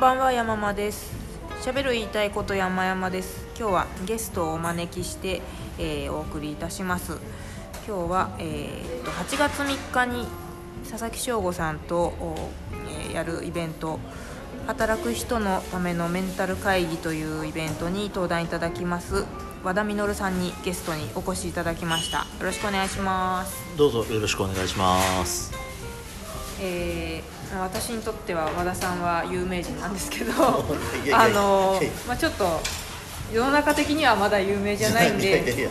んばんは山間です。喋る言いたいこと山々です。今日はゲストをお招きして、えーお送りいたします。今日は、えーと8月3日に佐々木翔吾さんと、おえーやるイベント。働く人のためのメンタル会議というイベントに登壇いただきます。和田実さんにゲストにお越しいただきました。よろしくお願いします。どうぞよろしくお願いします。えーまあ私にとっては和田さんは有名人なんですけど あのまあちょっと世の中的にはまだ有名じゃないんで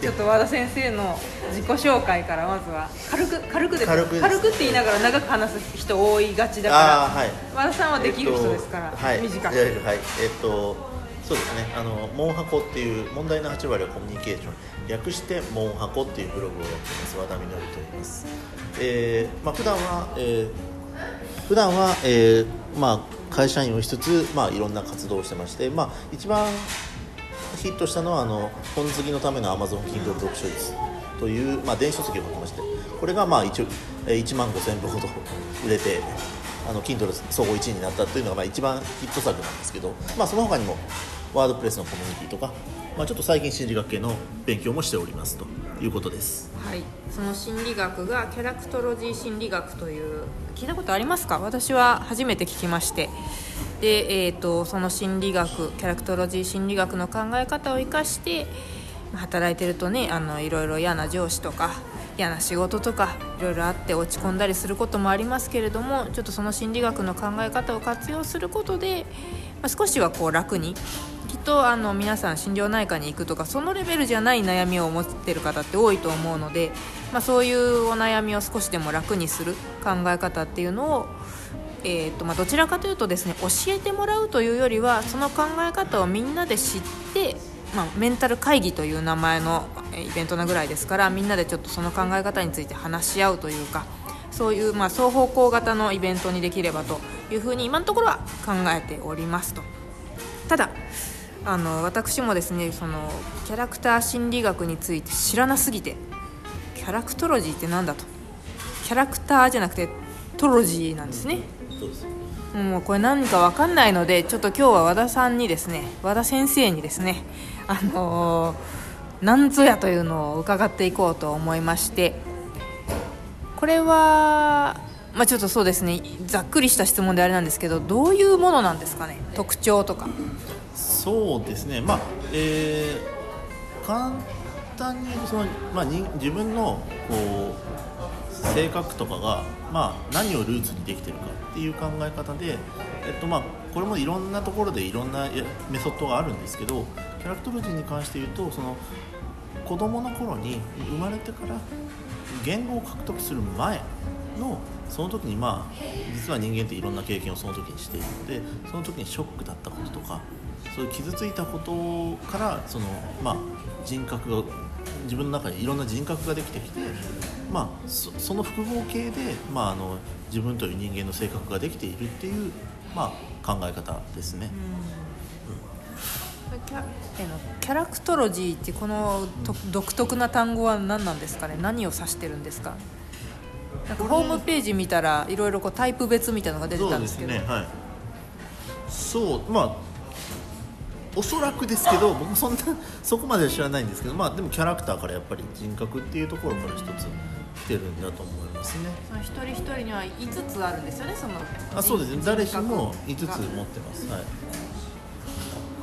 ちょっと和田先生の自己紹介からまずは軽く軽くです軽くですって言いながら長く話す人多いがちだからはい。和田さんはできる人ですから、えっとはい。短くはい。えっとそうですね。あのモンハコっていう問題の8割はコミュニケーション略してモンハコっていうブログをやってます和田実と言います。えー、まあ普段は、えー、普段は、えー、まあ会社員をしつつまあいろんな活動をしてましてまあ一番ヒットしたのはあの本好きのための Amazon Kindle 読書という、まあ、電子書籍を書きましてこれがまあ一応1万5000部ほど売れてあの Kindle 総合1位になったというのがまあ一番ヒット作なんですけど、まあ、その他にもワードプレスのコミュニティとか、まあ、ちょっと最近心理学系の勉強もしておりますということです。はい、その心理学がキャラクトロジー心理学という聞いたことありますか？私は初めて聞きまして。で、えー、とその心理学キャラクトロジー心理学の考え方を生かして働いてるとねあのいろいろ嫌な上司とか嫌な仕事とかいろいろあって落ち込んだりすることもありますけれどもちょっとその心理学の考え方を活用することで、まあ、少しはこう楽にとあの皆さん心療内科に行くとかそのレベルじゃない悩みを持ってる方って多いと思うので、まあ、そういうお悩みを少しでも楽にする考え方っていうのを、えーとまあ、どちらかというとですね教えてもらうというよりはその考え方をみんなで知って、まあ、メンタル会議という名前のイベントなぐらいですからみんなでちょっとその考え方について話し合うというかそういうまあ双方向型のイベントにできればというふうに今のところは考えておりますと。ただあの私もですねそのキャラクター心理学について知らなすぎてキャラクトロジーってなんだと。キャラクターじゃなくてトロジーなんですね。もうこれ何か分かんないのでちょっと今日は和田さんにですね和田先生にですねあのー何ぞやというのを伺っていこうと思いましてこれはまあちょっとそうですねざっくりした質問であれなんですけどどういうものなんですかね特徴とかそうですね、まあえー簡単に言うとその、まあ、に自分のこう性格とかが、まあ、何をルーツにできてるかっていう考え方で、えっとまあ、これもいろんなところでいろんなメソッドがあるんですけどキャラクトロジーに関して言うとその子供の頃に生まれてから言語を獲得する前のその時にまあ実は人間っていろんな経験をその時にしているのでその時にショックだったこととかそういう傷ついたことからその、まあ、人格が自分の中にいろんな人格ができてきて、まあ、そその複合形で、まあ、あの自分という人間の性格ができているっていう、まあ、考え方ですね。キャえのキャラクトロジーってこのと独特な単語は何なんですかね？何を指してるんですか？なんかホームページ見たらいろいろこうタイプ別みたいなのが出てたんですけど。そうですねはい。そうまあおそらくですけど 僕もそんなそこまでは知らないんですけどまあでもキャラクターからやっぱり人格っていうところから一つ来てるんだと思いますね。その一人一人には5つあるんですよねそのあそうです。ね人誰しも5つ持ってます。はい。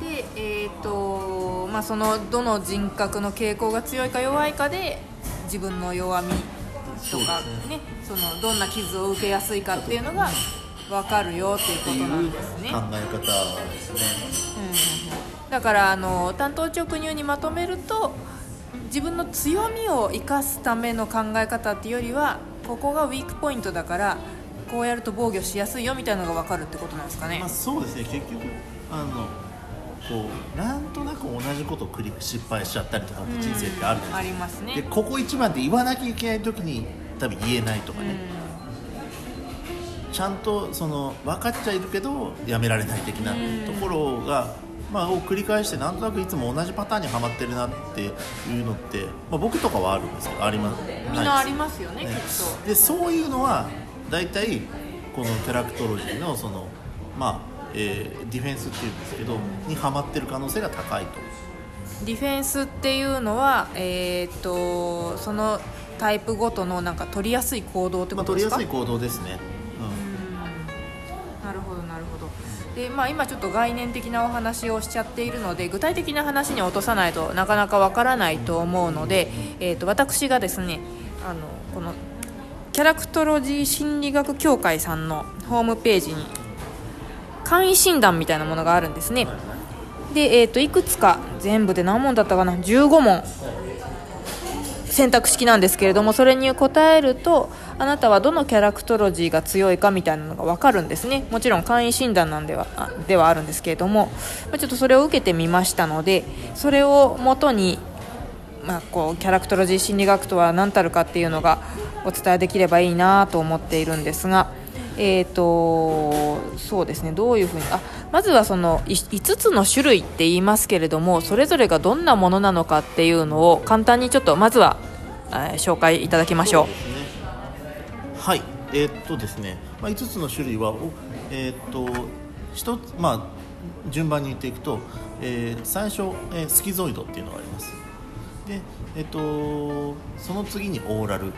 でえっ、とまあそのどの人格の傾向が強いか弱いかで自分の弱みとかそうね。そのどんな傷を受けやすいかっていうのが分かるよっていうことなんですね。考え方ですね。うんだからあの単刀直入にまとめると自分の強みを生かすための考え方っていうよりはここがウィークポイントだからこうやると防御しやすいよみたいなのが分かるってことなんですかね。まあ、そうですね。結局あのこうなんとなく同じことを繰り失敗しちゃったりとかって人生ってあるじゃあないでりますかでここ一番って言わなきゃいけない時に多分言えないとかね、ちゃんとその分かっちゃいるけどやめられない的なところが、まあ、を繰り返してなんとなくいつも同じパターンにはまってるなっていうのって、まあ、僕とかはあるんですけどあります。みんなありますよねね。きっと。でそういうのは大体このキャラクトロジーのそのまあえーディフェンスっていうんですけどにはまってる可能性が高いと。ディフェンスっていうのはえーっとそのタイプごとのなんか取りやすい行動ってまあ、ことですか、取りやすい行動ですね、なるほどなるほど。で、まあ、今ちょっと概念的なお話をしちゃっているので具体的な話に落とさないとなかなかわからないと思うので、えー、と私がですねあのこのキャラクトロジー心理学協会さんのホームページに簡易診断みたいなものがあるんですね。で、えー、といくつか全部で何問だったかな？15問。選択式なんですけれどもそれに答えるとあなたはどのキャラクトロジーが強いかみたいなのが分かるんですね。もちろん簡易診断なんではあではあるんですけれども、まあちょっとそれを受けてみましたのでそれをもとに、まあ、こうキャラクトロジー心理学とは何たるかっていうのがお伝えできればいいなと思っているんですが。えー、とそうですねどういうふうにあまずはその5つの種類って言いますけれどもそれぞれがどんなものなのかっていうのを簡単にちょっとまずは、えー紹介いただきましょう。うね。はい。えーっとですね、まあ、5つの種類はえーっと一つまあ順番に言っていくと、えー最初、えースキゾイドっていうのがあります。でえーっとその次にオーラル。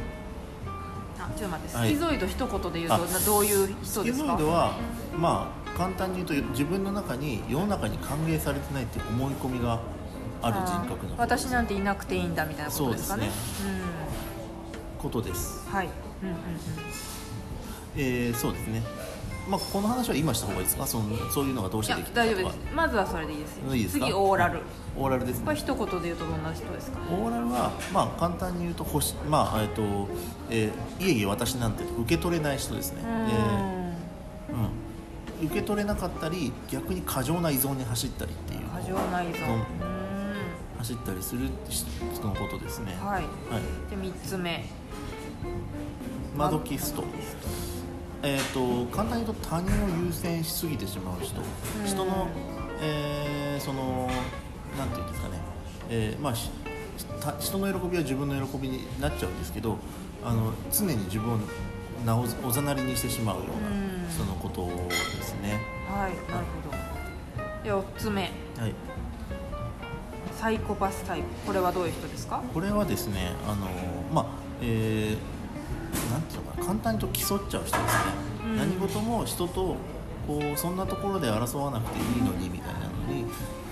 ちょっと待ってスはい。キゾイド一言で言うと、どういう人スキですか？ゾイドはまあ簡単に言うと自分の中に世の中に歓迎されてないっていう思い込みがある人格の私なんていなくていいんだみたいなことですかね。そうことです。うんはい。うんうんうん。えーそうですねまあこの話は今した方がいいですか？そのそういうのがどうしてできた大丈夫です。まずはそれでいいです。よいいですか？次オーラル。オーラルですね。これ一言で言うとどんな人ですか？オーラルは、まあ、簡単に言うと欲し、まあえっとえーいえいえ私なんて受け取れない人ですね、うえーうん、受け取れなかったり逆に過剰な依存に走ったりっていう。過剰な依存。うん。う走ったりする人のことですね。はい。はい、で三つ目。マドキストえー、と簡単に言うと他人を優先しすぎてしまう人。うん。人の、えーそのなんていうんですかね、えーまあした人の喜びは自分の喜びになっちゃうんですけどあの常に自分をなおおざなりにしてしまうよううん。な人のことですね、はいなるほど。で四つ目。はい、サイコパスタイプ。これはどういう人ですか？これはですねあのまあえーなんていうのかな簡単にと競っちゃう人ですね、うん。何事も人とこうそんなところで争わなくていいのにみたいなのに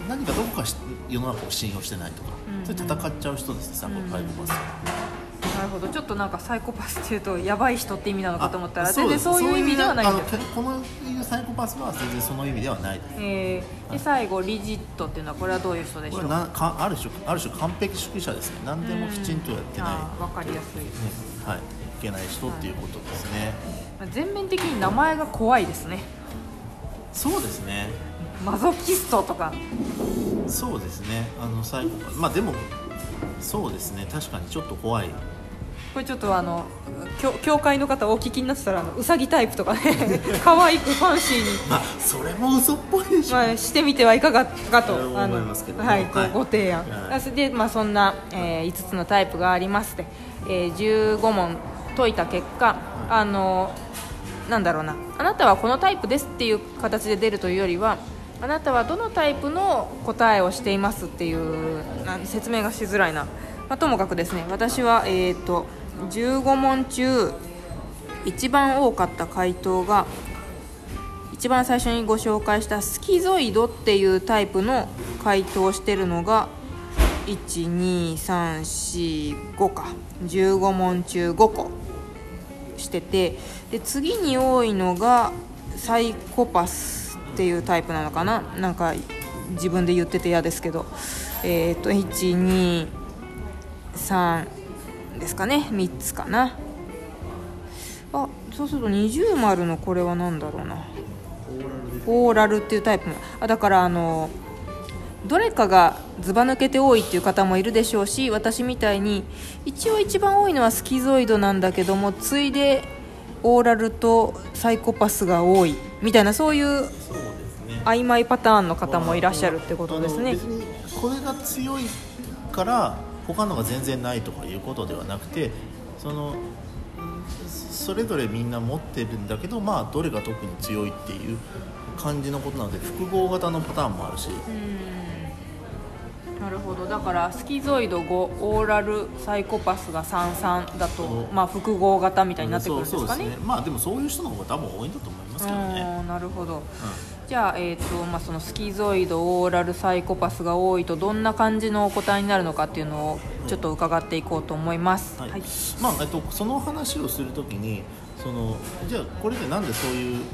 何かどこかし世の中を信用してないとか、うん。それで戦っちゃう人ですねサイコパスは、なるほど。ちょっとなんかサイコパスっていうとやばい人って意味なのかと思ったらあ全然そういう意味ではないんですそういうあのこのいうサイコパスは全然その意味ではないですえーで最後リジットっていうのはこれはどういう人でしょう？かある種ある種完璧主義者ですね。何でもきちんとやってない、ねわかりやすい、はい、いけない人っていうことですね、まあ全面的に名前が怖いですね。そうですね。マゾキストとか。そうですね。あのサイコパまあでもそうですね。確かにちょっと怖い。これちょっとあの教教会の方お聞きになってたらあのウサギタイプとかね。可愛くファンシーに。まあそれも嘘っぽいでしょ、まあ、してみてはいかがかと。思いますけどもはい、ごはいご提案、はい。で、まあ、そんな、え5つのタイプがありまして、えー15問解いた結果あのなんだろうな。あなたはこのタイプですっていう形で出るというよりはあなたはどのタイプの答えをしていますっていう説明がしづらいな、まあ、ともかくですね私は、えー、と15問中一番多かった回答が一番最初にご紹介したスキゾイドっていうタイプの回答をしてるのが12345か。15問中5個しててで次に多いのがサイコパスっていうタイプなのかな？なんか自分で言ってて嫌ですけど。えっ、と123ですかね？3つかな。あそうすると二重丸のこれは何だろうな。オーラルっていうタイプも。あだからあのどれかがずば抜けて多いっていう方もいるでしょうし私みたいに一応一番多いのはスキゾイドなんだけどもついでオーラルとサイコパスが多い。みたいなそういう曖昧パターンの方もいらっしゃるってことですね。これが強いから他のが全然ないとかいうことではなくてそのうんそれぞれみんな持ってるんだけどまあどれが特に強いっていう感じのことなので複合型のパターンもあるしなるほど。だからスキゾイド5オーラルサイコパスが33だとまあ複合型みたいになってくるんですかね。そうそうですね。まあでもそういう人の方が多分多いんだと思いますけどね、うんなるほど。じゃあ,、えーとまあそのスキゾイドオーラルサイコパスが多いとどんな感じのお答えになるのかっていうのをちょっと伺っていこうと思います、はい。はい。まあえっと、その話をするときにそのじゃあこれでなんでそういう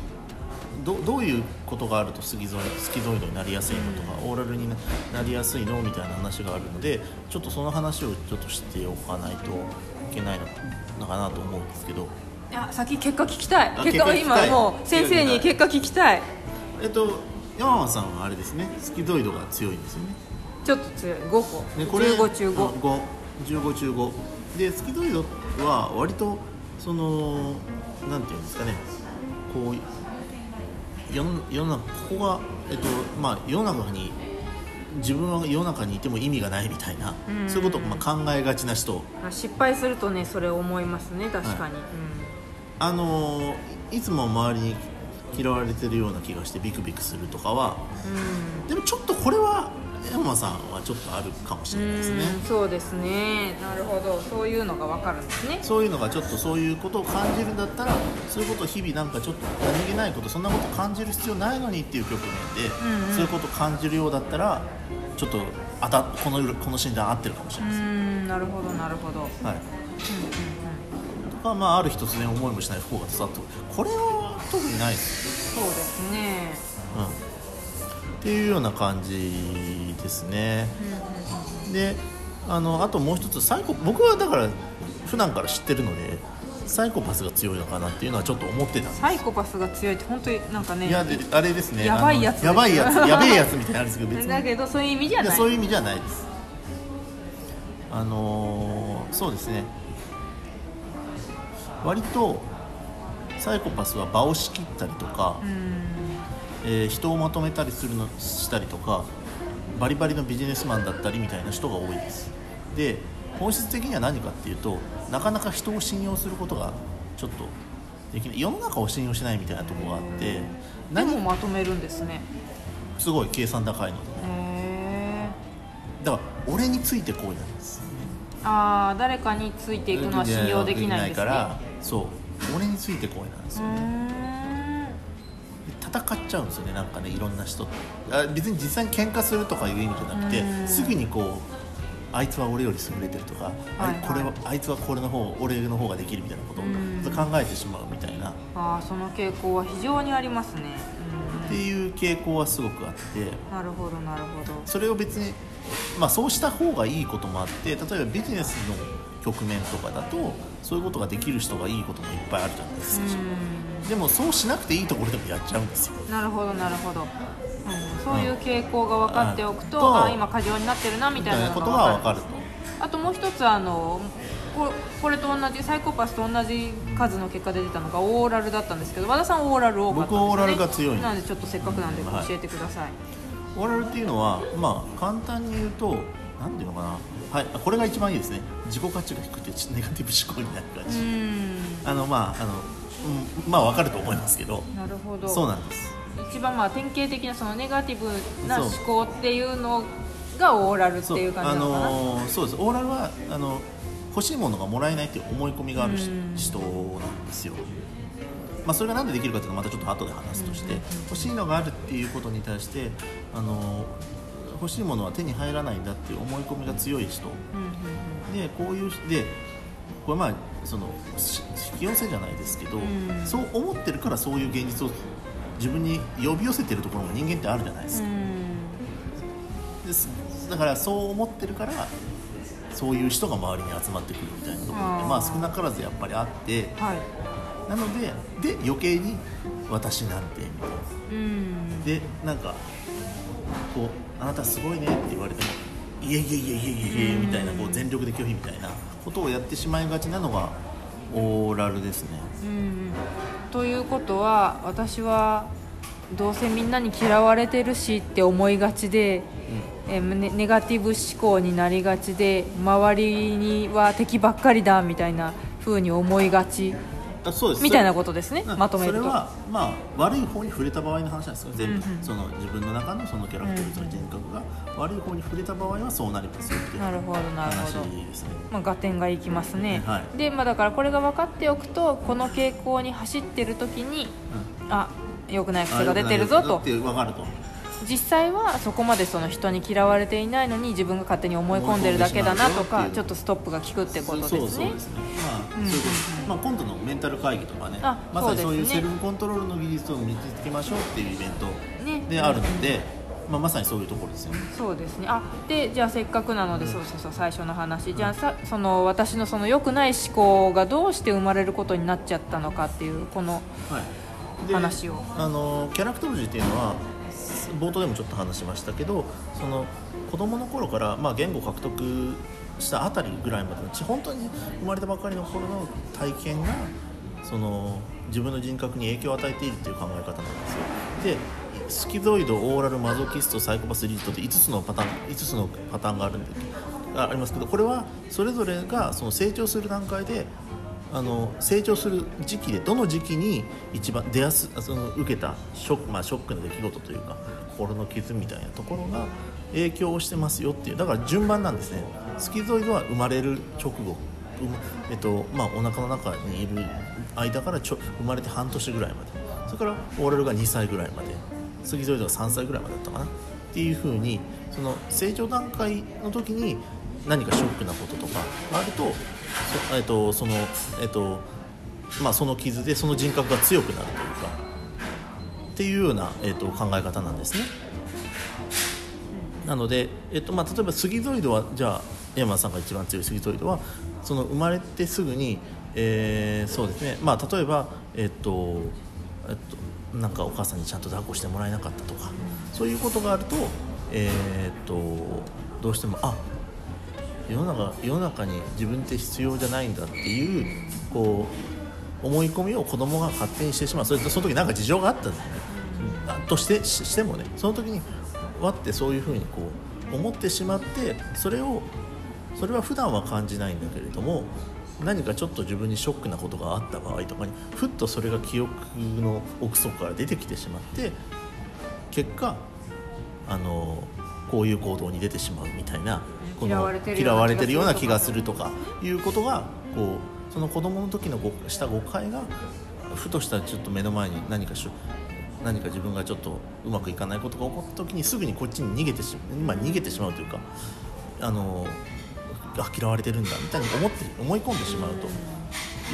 どどういうことがあるとスキゾイスキゾイドになりやすいのとか、オーラルになりやすいのみたいな話があるのでちょっとその話をちょっとしておかないといけないのかなと思うんですけど、いや先結果聞きたい。あ結果今もう先生に結果聞きたい。えっと、山間さんはあれですね。スキゾイドが強いんですよね。ちょっと強い。5個、ね、これ15中5 5 15中5でスキゾイドは割とそのなんていうんですかね。こう世の世の中ここがえっとまあ世の中に自分は世の中にいても意味がないみたいなうん。そういうことをまあ考えがちな人。まあ失敗するとねそれ思いますね確かに、あのいつも周りに嫌われてるような気がしてビクビクするとかは。うん。でもちょっとこれは山間さんはちょっとあるかもしれないですね。うんそうですね。なるほど。そういうのが分かるんですね。そういうのがちょっとそういうことを感じるんだったらそういうことを日々なんかちょっと何気ないことそんなこと感じる必要ないのにっていう局面で、うんうん。そういうことを感じるようだったらちょっと当たこのこの診断合ってるかもしれうないです、んなるほどなるほど、うんうんはい、とか、まあ、ある日突然思いもしない。不幸が刺さってくる。これは特にないです、そうですね。うん、っていうような感じですね。であのあともう一つサイコ僕はだから普段から知ってるのでサイコパスが強いのかなっていうのはちょっと思ってたんです。サイコパスが強いって本当になんかねいやであれですね。やばいやつ。やばいやつやべえやつみたいなんですけど別に。だけどそういう意味じゃない。そういう意味じゃないです。あのーそうですね。割とサイコパスは場を仕切ったりとか、うんえー人をまとめたりするのしたりとかバリバリのビジネスマンだったりみたいな人が多いです。で本質的には何かっていうとなかなか人を信用することがちょっとできない。世の中を信用しないみたいなところがあってで何もまとめるんですね。すごい計算高いので。へえだから俺についてこうなんです。ああ誰かについていくのは信用できないんですね。からそう。俺についてこいなんですうよね戦っちゃうんですよねなんかねいろんな人。とあ別に実際に喧嘩するとかいう意味じゃなくてうん。すぐにこうあいつは俺より優れてるとか、あはいはい。これはあいつはこれの方俺の方ができるみたいなことをうん。考えてしまうみたいな。っああその傾向は非常にありますね。ていう傾向はすごくあって。うんなるほどなるほど。それを別に、まあ、そうした方がいいこともあって例えばビジネスの局面とかだとそういうことができる人がいいこともいっぱいあるじゃないですか、うでもそうしなくていいところでもやっちゃうんですよ。んなるほどなるほど、うん、そういう傾向が分かっておくと、うん。あ今過剰になってるなみたいなことが分かる。と。あともう一つあのここれと同じサイコパスと同じ数の結果で出たのがオーラルだったんですけど和田さんオーラル多かったんですよ、ね、僕オーラルが強いなのでちょっとせっかくなんでうん。はい。教えてください、オーラルっていうのはまあ簡単に言うと何ていうのかな。はい。あこれが一番いいですね。自己価値が低くてネガティブ思考になる感うじ、ん。あのまああの、うん、まあ分かると思いますけど。なるほど。そうなんです。一番まあ典型的なそのネガティブなそう。思考っていうのがオーラルってそういう感じあなのかな、のーそうです。オーラルはあの欲しいものがもらえないっていう思い込みがある人なんですよ。まあ、それがなんでできるかっていうのはまたちょっと後で話すとして欲しいのがあるっていうことに対してあの欲しいものは手に入らないんだっていう思い込みが強い人。でこういうでこれまあそのし引き寄せじゃないですけど、ん。そう思ってるからそういう現実を自分に呼び寄せてるところも人間ってあるじゃないですか、うん。ですだからそう思ってるからそういう人が周りに集まってくるみたいなところってまあ少なからずやっぱりあってはい。なのでで余計に私なんてみたいな。うん。でなんかこうあなたすごいねって言われてもいえいえいえいえいえいえみたいなこう全力で拒否みたいなことをやってしまいがちなのがオーラルですね。うんということは私はどうせみんなに嫌われてるしって思いがちで、えーネネガティブ思考になりがちで周りには敵ばっかりだみたいな風に思いがちあそうです。みたいなことですね。うん。まとめると。それはまあ悪い方に触れた場合の話なんですよ全部、うんうんその自分の中のそのキャラクターの人格が悪い方に触れた場合はそうなりますよっていうなるほどなる話ほど。ですね。まあ、合点がいきますね、はい。で、まあ、だからこれが分かっておくとこの傾向に走ってる時にあ良くない癖が出てるぞと。って分かると実際はそこまでその人に嫌われていないのに自分が勝手に思い込んでるだけだなとかちょっとストップが効くってことですそうね。そうですねまあ、うんそういうことまあ今度のメンタル会議とかねあまさにそういうセルフコントロールの技術を身につけましょうっていうイベントねであるので、まあ、まさにそういうところですよね。そうですね。あでじゃあせっかくなので、そうそうそう最初の話。じゃあさその私のその良くない思考がどうして生まれることになっちゃったのかっていうこのはい、で話を。あのキャラクターロジーっていうのは冒頭でもちょっと話しましたけどその子供の頃から、まあ、言語獲得したあたりぐらいまでのち本当に生まれたばかりの頃の体験がその自分の人格に影響を与えているという考え方なんですよ。でスキゾイドオーラルマゾキストサイコパスリートって5つのパターン5つのパターンがあるんでありますけどこれはそれぞれがその成長する段階であの成長する時期でどの時期に一番出やすその受けたショック,、まあ、ショックの出来事というか心の傷みたいなところが影響をしてますよっていう。だから順番なんですね。スキゾイドは生まれる直後えっとまあ、お腹の中にいる間からちょ生まれて半年ぐらいまで。それからオーラルが2歳ぐらいまで。スキゾイドが3歳ぐらいまでだったかな。っていうふうにその成長段階の時に何かショックなこととかがあるとそ, えっとそのえっとまあ、その傷でその人格が強くなるというかっていうような、えっと、考え方なんですね。なので、えっとまあ、例えばスギゾイドはじゃあ山田さんが一番強いスギゾイドはその生まれてすぐに、えーそうですね、まあ、例えば、えっとえっと、なんかお母さんにちゃんと抱っこしてもらえなかったとか、そういうことがあると,、えーっとどうしてもあ世の中世の中に自分って必要じゃないんだっていうこう思い込みを子供が勝手にしてしまう。それとその時何か事情があったんだね、としてししてもね。その時にわってそういうふうにこう思ってしまってそれをそれは普段は感じないんだけれども何かちょっと自分にショックなことがあった場合とかにふっとそれが記憶の奥底から出てきてしまって結果あのこういう行動に出てしまうみたいなこの嫌われてるような気がするとか。いうことがこうその子供の時のごした誤解がふとしたちょっと目の前に何かしょ何か自分がちょっとうまくいかないことが起こった時にすぐにこっちに逃げてしまう、まあ、逃げてしまうというかあのあ嫌われてるんだみたいに思って思い込んでしまうと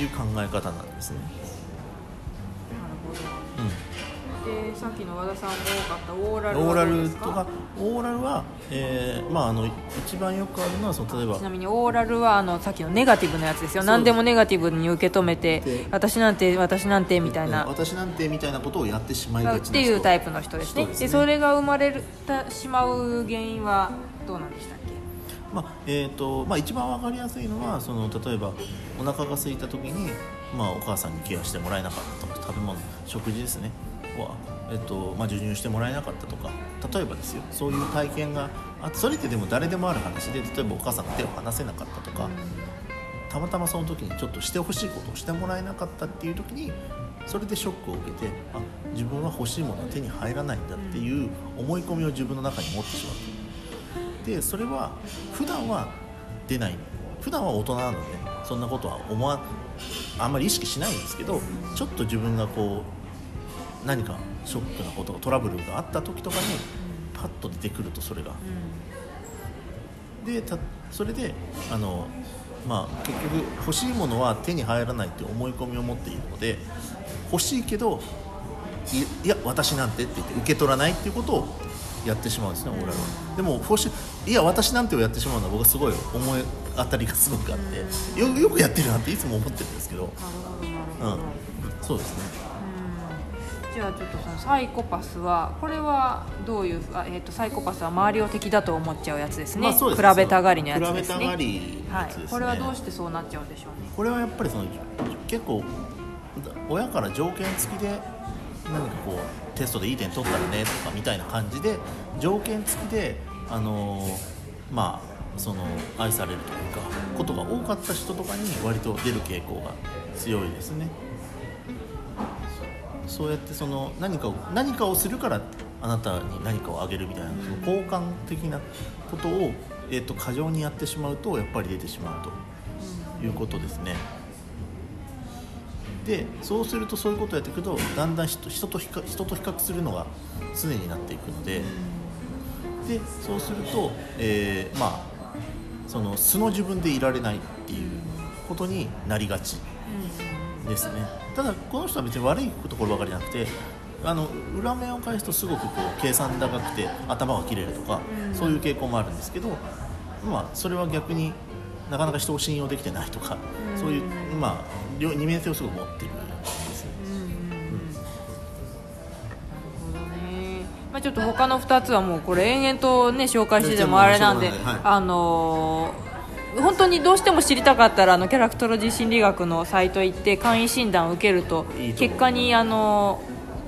いう考え方なんですね。なるほど。でさっきの和田さんも多かった。オーラルオーラルとかオーラルは、えーまあ、あの一番よくあるのはその例えばちなみにオーラルはあのさっきのネガティブなやつですよ。何でもネガティブに受け止めてで私なんて私なんてみたいうんな私なんてみたいなことをやってしまいがちっていうタイプの人ですね。ですね。でそれが生まれるたしまう原因はどうなんでしたっけ？まあえーとまあ、一番わかりやすいのはその例えばお腹が空いた時に、まあ、お母さんにケアしてもらえなかったとか食べ物食事ですね。は、えっとまあ、授乳してもらえなかったとか例えばですよそういう体験があそれってでも誰でもある話で例えばお母さんが手を離せなかったとかたまたまその時にちょっとしてほしいことをしてもらえなかったっていう時にそれでショックを受けてあ自分は欲しいものは手に入らないんだっていう思い込みを自分の中に持ってしまうでそれは普段は出ない。普段は大人なのでそんなことは思わあんまり意識しないんですけどちょっと自分がこう何かショックなことトラブルがあった時とかにパッと出てくるとそれが。でたそれであの、まあ、結局欲しいものは手に入らないって思い込みを持っているので欲しいけどいいや私なんてって言って受け取らないっていうことをやってしまうんですね、オーラルは。でも欲しいいや私なんてをやってしまうのは僕はすごい思い当たりがすごくあってよよくやってるなっていつも思ってるんですけど、うん、そうですね。うんじゃあちょっとそのサイコパスはこれはどういうあ、えー、とサイコパスは周りを敵だと思っちゃうやつですね,、まあす。ね比べたがりのやつですね。比べたがりのはいやつですね、これはどうしてそうなっちゃうんでしょうね。これはやっぱりその結構親から条件付きで何かこうテストでいい点取ったらねとかみたいな感じで条件付きであのーまあその愛されるというかことが多かった人とかに割と出る傾向が強いですねそうやってその何かを何かをするからあなたに何かをあげるみたいなその交換的なことを、えー、と過剰にやってしまうとやっぱり出てしまうということですね。でそうするとそういうことをやっていくとだんだん人と比較人と比較するのが常になっていくのででそうすると、えーまあその素の自分でいられないっていうことになりがちですね。ただこの人は別に悪いところばかりじゃなくてあの裏面を返すとすごくこう計算高くて頭が切れるとか、うん。そういう傾向もあるんですけど、まあ、それは逆になかなか人を信用できてないとか、うん。そういう、まあ、両二面性をすごく持ってるんです。うんね。まあ、ちょっと他の2つはもうこれ延々とね紹介しててもあれなんで、あのー本当にどうしても知りたかったらあのキャラクトロジー心理学のサイト行って簡易診断を受けると結果にあの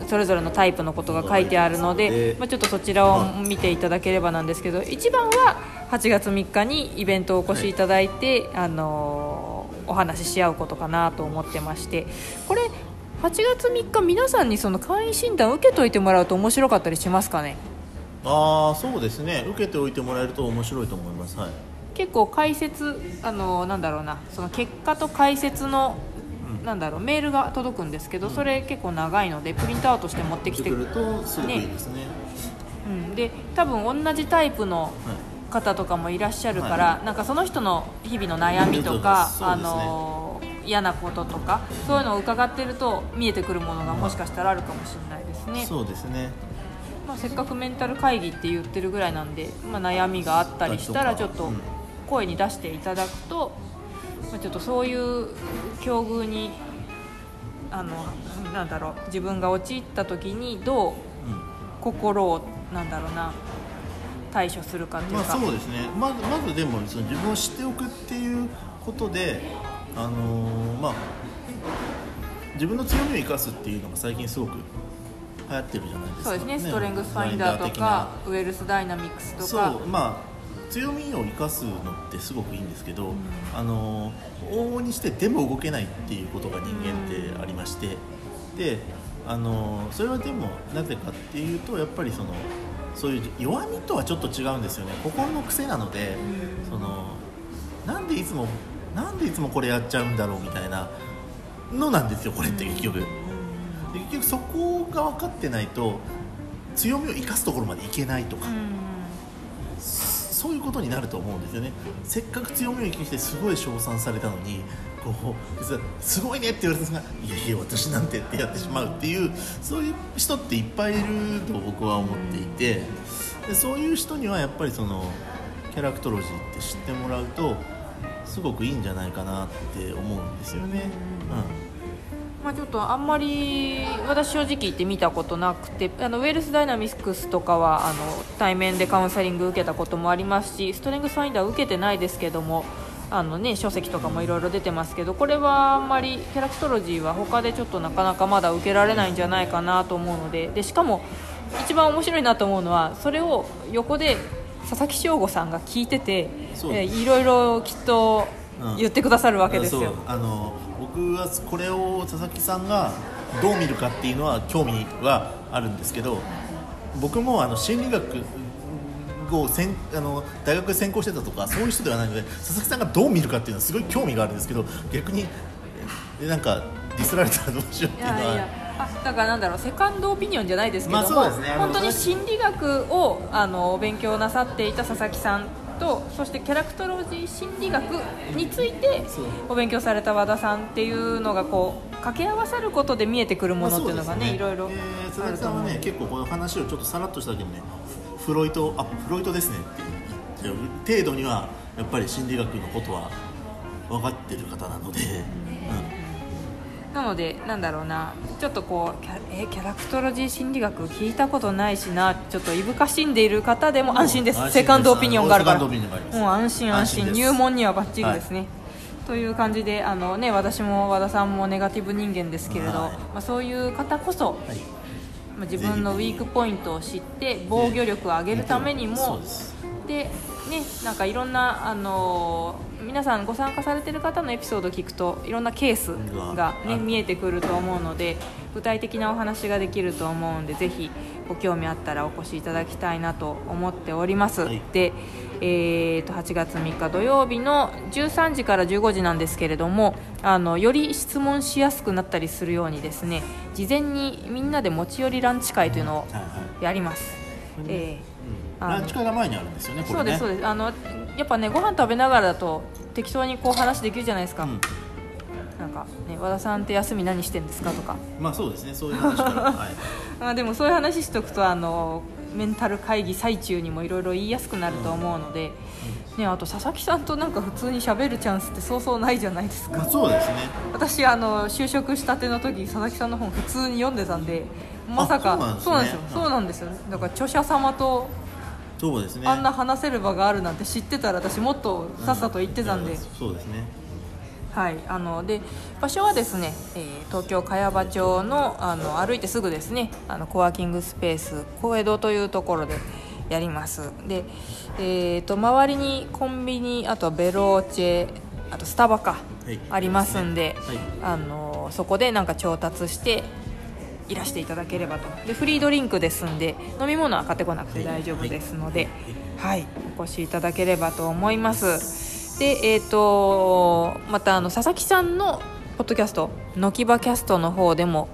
それぞれのタイプのことが書いてあるのでで、まあ、ちょっとそちらを見ていただければなんですけど一番は8月3日にイベントをお越しいただいて、あのーお話しし合うことかなと思ってましてこれ8月3日皆さんにその簡易診断を受けといてもらうと面白かったりしますかね？ああそうですね。受けておいてもらえると面白いと思います。はい結構解説あのなんだろうなその結果と解説の、なんだろうメールが届くんですけど、それ結構長いのでプリントアウトして持ってきて、くるとすごくいいですね。うん、で多分同じタイプのはい。方とかもいらっしゃるから、なんかその人の日々の悩みとか、ね。の嫌なこととかそういうのを伺ってると見えてくるものがもしかしたらあるかもしれないですね、そうですね。まあ、せっかくメンタル会議って言ってるぐらいなんで、まあ、悩みがあったりしたらちょっとうん声に出していただくと、まあ、ちょっとそういう境遇にあのなんだろう自分が陥った時にどううん。心をなんだろうな対処するかっていうまあか、そうですね。まずまずでもその自分を知っておくっていうことであのーまあ自分の強みを生かすっていうのが最近すごく流行ってるじゃないですか。そうですね。ストレングスファインダーとかウェルスダイナミックスとそかう。まあ強みを生かすのってすごくいいんですけど、あの往々にしてでも動けないっていうことが人間ってありまして、であのそれはでもなぜかっていうとやっぱりそのそういう弱みとはちょっと違うんですよね。心の癖なので、そのなんでいつもなんでいつもこれやっちゃうんだろうみたいなのなんですよこれって結局。で結局そこが分かってないと強みを生かすところまでいけないとか、うんそういうことになると思うんですよねせっかく強みを生きしてすごい称賛されたのにこうすごいねって言われたんですがいやいや私なんてってやってしまうっていうそういう人っていっぱいいると僕は思っていてでそういう人にはやっぱりそのキャラクトロジーって知ってもらうとすごくいいんじゃないかなって思うんですよね。うんまあ、ちょっとあんまり私正直言って見たことなくてあのウェルスダイナミクスとかはあの対面でカウンセリング受けたこともありますしストレングスファインダー受けてないですけどもあの、ね、書籍とかもいろいろ出てますけどこれはあんまりキャラクトロジーは他でちょっとなかなかまだ受けられないんじゃないかなと思うのででしかも一番面白いなと思うのはそれを横で佐々木翔吾さんが聞いてて、いろいろきっとうん。言ってくださるわけですよ。そう。あの僕はこれを佐々木さんがどう見るかっていうのは興味はあるんですけど僕もあの心理学を専あの大学で専攻してたとかそういう人ではないので佐々木さんがどう見るかっていうのはすごい興味があるんですけど逆にえなんかディスられたらどうしようっていいうのは。やいや。あだからなんだろうセカンドオピニオンじゃないですけども、まあね。本当に心理学をあのお勉強なさっていた佐々木さんとそしてキャラクトロジー心理学についてお勉強された和田さんっていうのがこう掛け合わさることで見えてくるものっていうのがね,、いろいろえー佐々木さんはね結構この話をちょっとさらっとしただけでねフロイトあフロイトですねって言って程度にはやっぱり心理学のことは分かってる方なので、なのでなんだろうなちょっとこうキャえキャラクトロジー心理学聞いたことないしなちょっといぶかしんでいる方でも安心です。セカンドオピニオンがあるから。もう安心安心。入門にはバッチリですね、という感じであの、ね、私も和田さんもネガティブ人間ですけれど、はい。まあ、そういう方こそ、うんはい。まあ、自分のウィークポイントを知って防御力を上げるためにもで、ね、なんかいろんな、あの皆さんご参加されてる方のエピソードを聞くといろんなケースが、ね、うん。見えてくると思うので具体的なお話ができると思うんでぜひご興味あったらお越しいただきたいなと思っております、はい。で、えー、と8月3日土曜日の13時から15時なんですけれどもあのより質問しやすくなったりするようにですね事前にみんなで持ち寄りランチ会というのをはいはい。やります。これねえうんあのランチ会が前にあるんですよねそうですそうです。あのやっぱねご飯食べながらだと適当にこう話できるじゃないですか、うん。なんかね和田さんって休み何してんですかとか。まあそうですねそういう話から、はい、あでもそういう話しとくとあのメンタル会議最中にもいろいろ言いやすくなると思うので、ね、あと佐々木さんとなんか普通に喋るチャンスってそうそうないじゃないですか。まあそうですね。私あの就職したての時佐々木さんの本普通に読んでたんでまさかあそうなんですね。よ。そうなんですよ。だから著者様とそうですね。あんな話せる場があるなんて知ってたら私もっとさっさと行ってたんで、うそうですね。はい、あので場所はですね、えー東京茅場町のあの歩いてすぐですねあのコワーキングスペース小江戸というところでやります。で、えー、と周りにコンビニあとはベローチェあとスタバか、はいありますんで、はい。あのそこでなんか調達していらしていただければと。でフリードリンクですんで飲み物は買ってこなくて大丈夫ですので、はい。お越しいただければと思います。でえっ、とまたあの佐々木さんのポッドキャスト「のきばキャスト」の方でも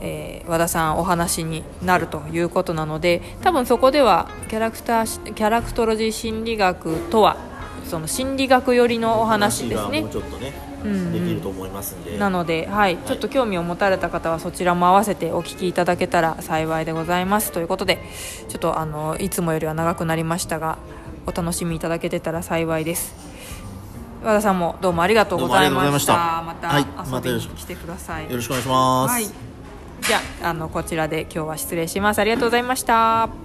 えー和田さんお話になるということなので多分そこではキャラクターしキャラクトロジー心理学とはその心理学寄りのお話ですね。がもうちょっとね、できると思いますんで。なので、はい、ちょっと興味を持たれた方はそちらも合わせてお聞きいただけたら幸いでございます。ということでちょっとあのいつもよりは長くなりましたがお楽しみいただけてたら幸いです。和田さんもどうもありがとうございました。ました。はい遊びに来てください、よろしくお願いします、はい、じゃああのこちらで今日は失礼します。ありがとうございました